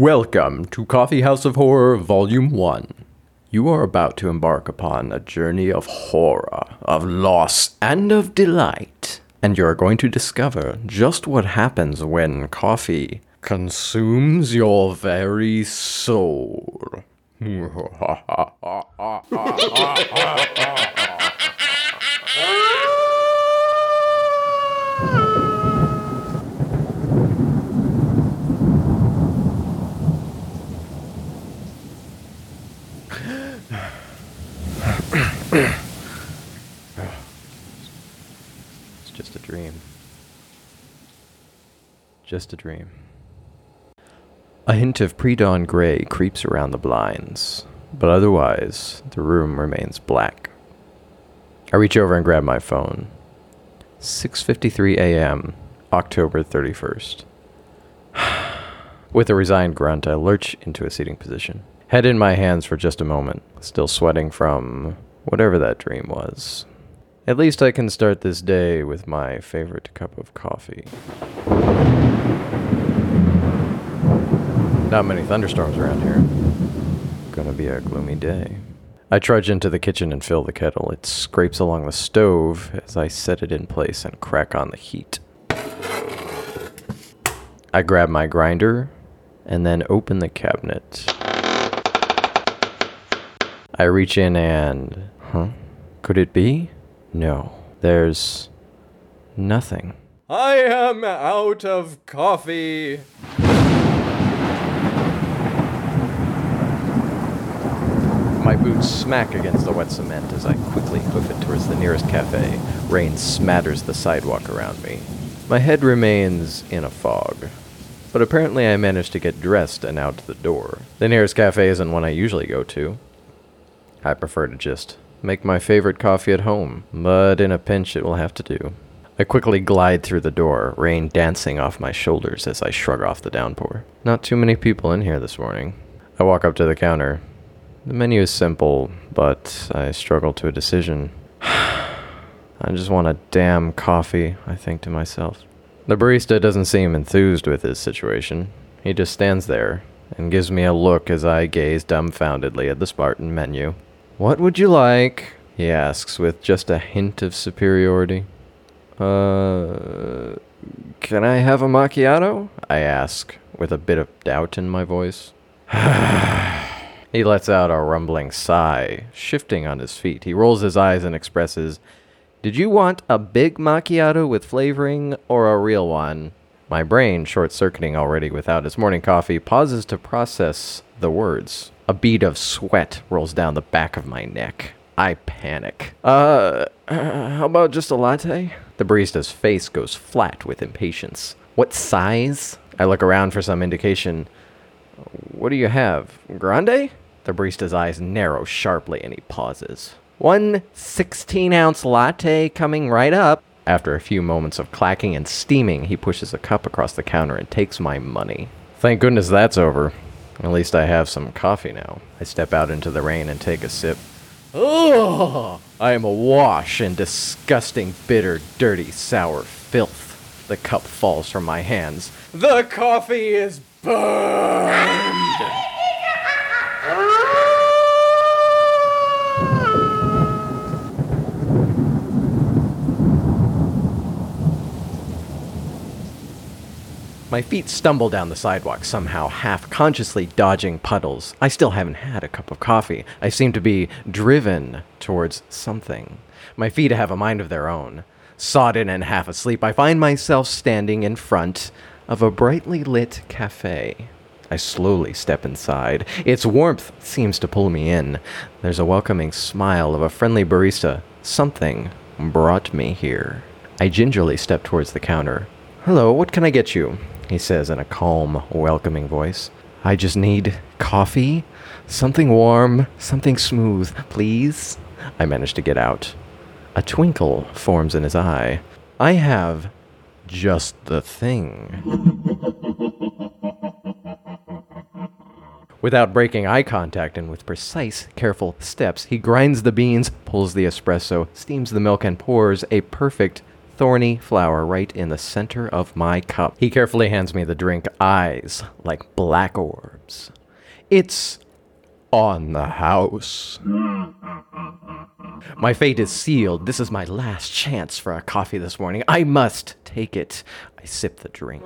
Welcome to Coffee House of Horror Volume 1. You are about to embark upon a journey of horror, of loss, and of delight. And you are going to discover just what happens when coffee consumes your very soul. It's just a dream. Just a dream. A hint of pre dawn gray creeps around the blinds, but otherwise, the room remains black. I reach over and grab my phone. 6:53 a.m., October 31st. With a resigned grunt, I lurch into a seating position. Head in my hands for just a moment, still sweating from whatever that dream was. At least I can start this day with my favorite cup of coffee. Not many thunderstorms around here. Gonna be a gloomy day. I trudge into the kitchen and fill the kettle. It scrapes along the stove as I set it in place and crack on the heat. I grab my grinder and then open the cabinet. I reach in and. Huh? Could it be? No. There's. nothing. I am out of coffee. My boots smack against the wet cement as I quickly hoof it towards the nearest cafe. Rain smatters the sidewalk around me. My head remains in a fog. But apparently I managed to get dressed and out the door. The nearest cafe isn't one I usually go to. I prefer to just make my favorite coffee at home, but in a pinch it will have to do. I quickly glide through the door, rain dancing off my shoulders as I shrug off the downpour. Not too many people in here this morning. I walk up to the counter. The menu is simple, but I struggle to a decision. I just want a damn coffee, I think to myself. The barista doesn't seem enthused with his situation. He just stands there and gives me a look as I gaze dumbfoundedly at the Spartan menu. What would you like? he asks with just a hint of superiority. Uh, can I have a macchiato? I ask with a bit of doubt in my voice. he lets out a rumbling sigh, shifting on his feet. He rolls his eyes and expresses, Did you want a big macchiato with flavoring or a real one? My brain, short circuiting already without its morning coffee, pauses to process the words. A bead of sweat rolls down the back of my neck. I panic. Uh, how about just a latte? The barista's face goes flat with impatience. What size? I look around for some indication. What do you have? Grande? The barista's eyes narrow sharply and he pauses. One 16 ounce latte coming right up. After a few moments of clacking and steaming, he pushes a cup across the counter and takes my money. Thank goodness that's over. At least I have some coffee now. I step out into the rain and take a sip. Ugh! I am awash in disgusting, bitter, dirty, sour filth. The cup falls from my hands. The coffee is burned! My feet stumble down the sidewalk, somehow half consciously dodging puddles. I still haven't had a cup of coffee. I seem to be driven towards something. My feet have a mind of their own. Sodden and half asleep, I find myself standing in front of a brightly lit cafe. I slowly step inside. Its warmth seems to pull me in. There's a welcoming smile of a friendly barista. Something brought me here. I gingerly step towards the counter. Hello, what can I get you? He says in a calm, welcoming voice. I just need coffee, something warm, something smooth, please. I manage to get out. A twinkle forms in his eye. I have just the thing. Without breaking eye contact and with precise, careful steps, he grinds the beans, pulls the espresso, steams the milk, and pours a perfect thorny flower right in the center of my cup. He carefully hands me the drink, eyes like black orbs. It's on the house. My fate is sealed. This is my last chance for a coffee this morning. I must take it. I sip the drink.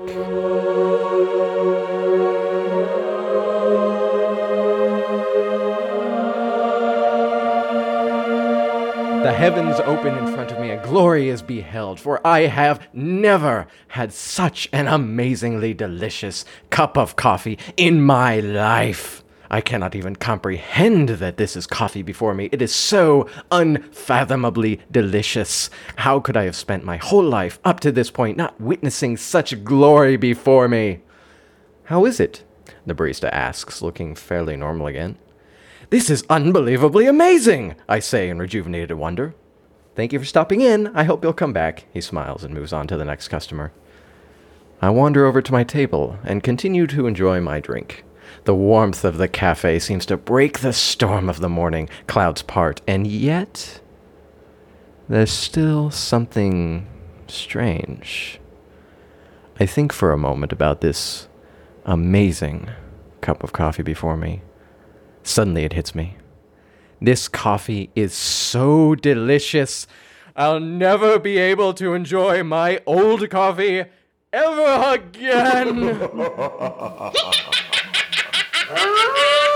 The heavens open in front of me, and glory is beheld, for I have never had such an amazingly delicious cup of coffee in my life. I cannot even comprehend that this is coffee before me. It is so unfathomably delicious. How could I have spent my whole life up to this point not witnessing such glory before me? How is it? The barista asks, looking fairly normal again. This is unbelievably amazing, I say in rejuvenated wonder. Thank you for stopping in. I hope you'll come back. He smiles and moves on to the next customer. I wander over to my table and continue to enjoy my drink. The warmth of the cafe seems to break the storm of the morning. Clouds part, and yet there's still something strange. I think for a moment about this amazing cup of coffee before me. Suddenly it hits me. This coffee is so delicious. I'll never be able to enjoy my old coffee ever again.